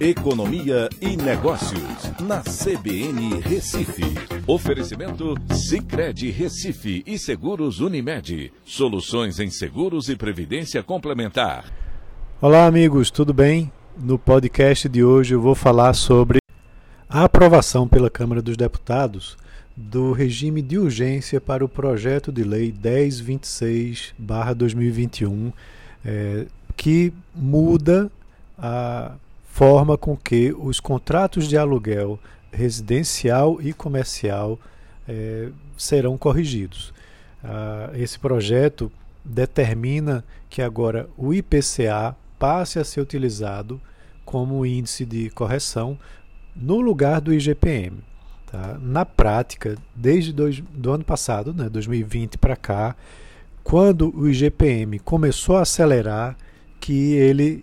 Economia e Negócios, na CBN Recife. Oferecimento Cicred Recife e Seguros Unimed. Soluções em seguros e previdência complementar. Olá, amigos, tudo bem? No podcast de hoje eu vou falar sobre a aprovação pela Câmara dos Deputados do regime de urgência para o projeto de lei 1026-2021, é, que muda a forma com que os contratos de aluguel residencial e comercial é, serão corrigidos. Ah, esse projeto determina que agora o IPCA passe a ser utilizado como índice de correção no lugar do IGPM. Tá? Na prática, desde dois, do ano passado, né, 2020 para cá, quando o IGPM começou a acelerar, que ele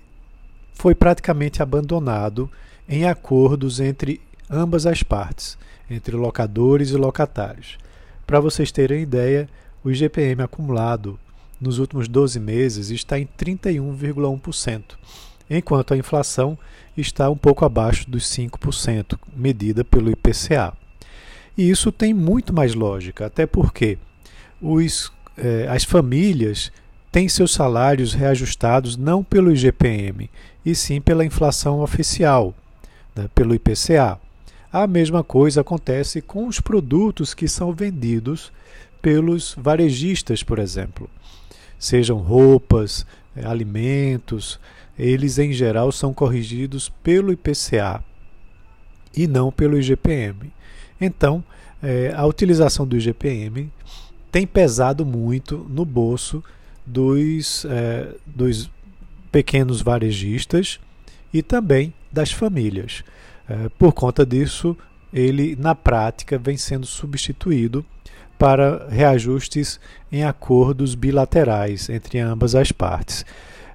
foi praticamente abandonado em acordos entre ambas as partes, entre locadores e locatários. Para vocês terem ideia, o IGPM acumulado nos últimos 12 meses está em 31,1%, enquanto a inflação está um pouco abaixo dos 5%, medida pelo IPCA. E isso tem muito mais lógica, até porque os, eh, as famílias têm seus salários reajustados não pelo IGPM, e sim pela inflação oficial, né, pelo IPCA. A mesma coisa acontece com os produtos que são vendidos pelos varejistas, por exemplo. Sejam roupas, eh, alimentos, eles em geral são corrigidos pelo IPCA e não pelo IGPM. Então, eh, a utilização do IGPM tem pesado muito no bolso dos, eh, dos pequenos varejistas e também das famílias. É, por conta disso, ele na prática vem sendo substituído para reajustes em acordos bilaterais entre ambas as partes.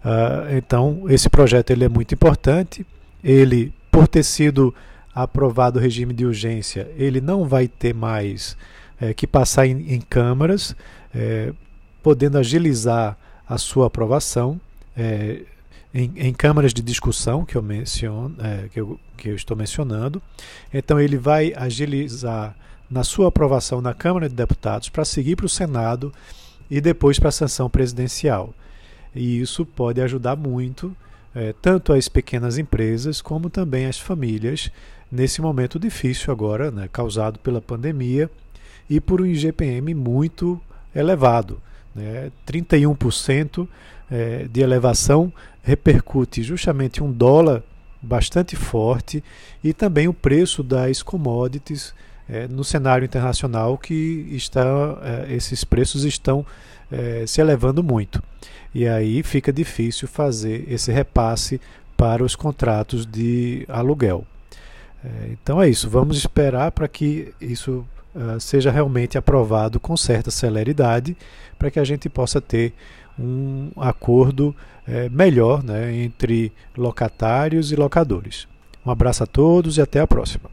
Uh, então, esse projeto ele é muito importante. Ele, por ter sido aprovado o regime de urgência, ele não vai ter mais é, que passar em, em câmaras, é, podendo agilizar a sua aprovação é, em, em, câmaras de discussão que eu, menciono, é, que, eu, que eu estou mencionando. Então ele vai agilizar na sua aprovação na Câmara de Deputados para seguir para o Senado e depois para a sanção presidencial. E isso pode ajudar muito é, tanto as pequenas empresas como também as famílias nesse momento difícil agora, né, causado pela pandemia e por um IGPM muito elevado. Né, 31% é, de elevação repercute justamente um dólar bastante forte e também o preço das commodities é, no cenário internacional que está é, esses preços estão é, se elevando muito. E aí fica difícil fazer esse repasse para os contratos de aluguel. É, então é isso, vamos esperar para que isso uh, seja realmente aprovado com certa celeridade, para que a gente possa ter um acordo é, melhor né, entre locatários e locadores. Um abraço a todos e até a próxima.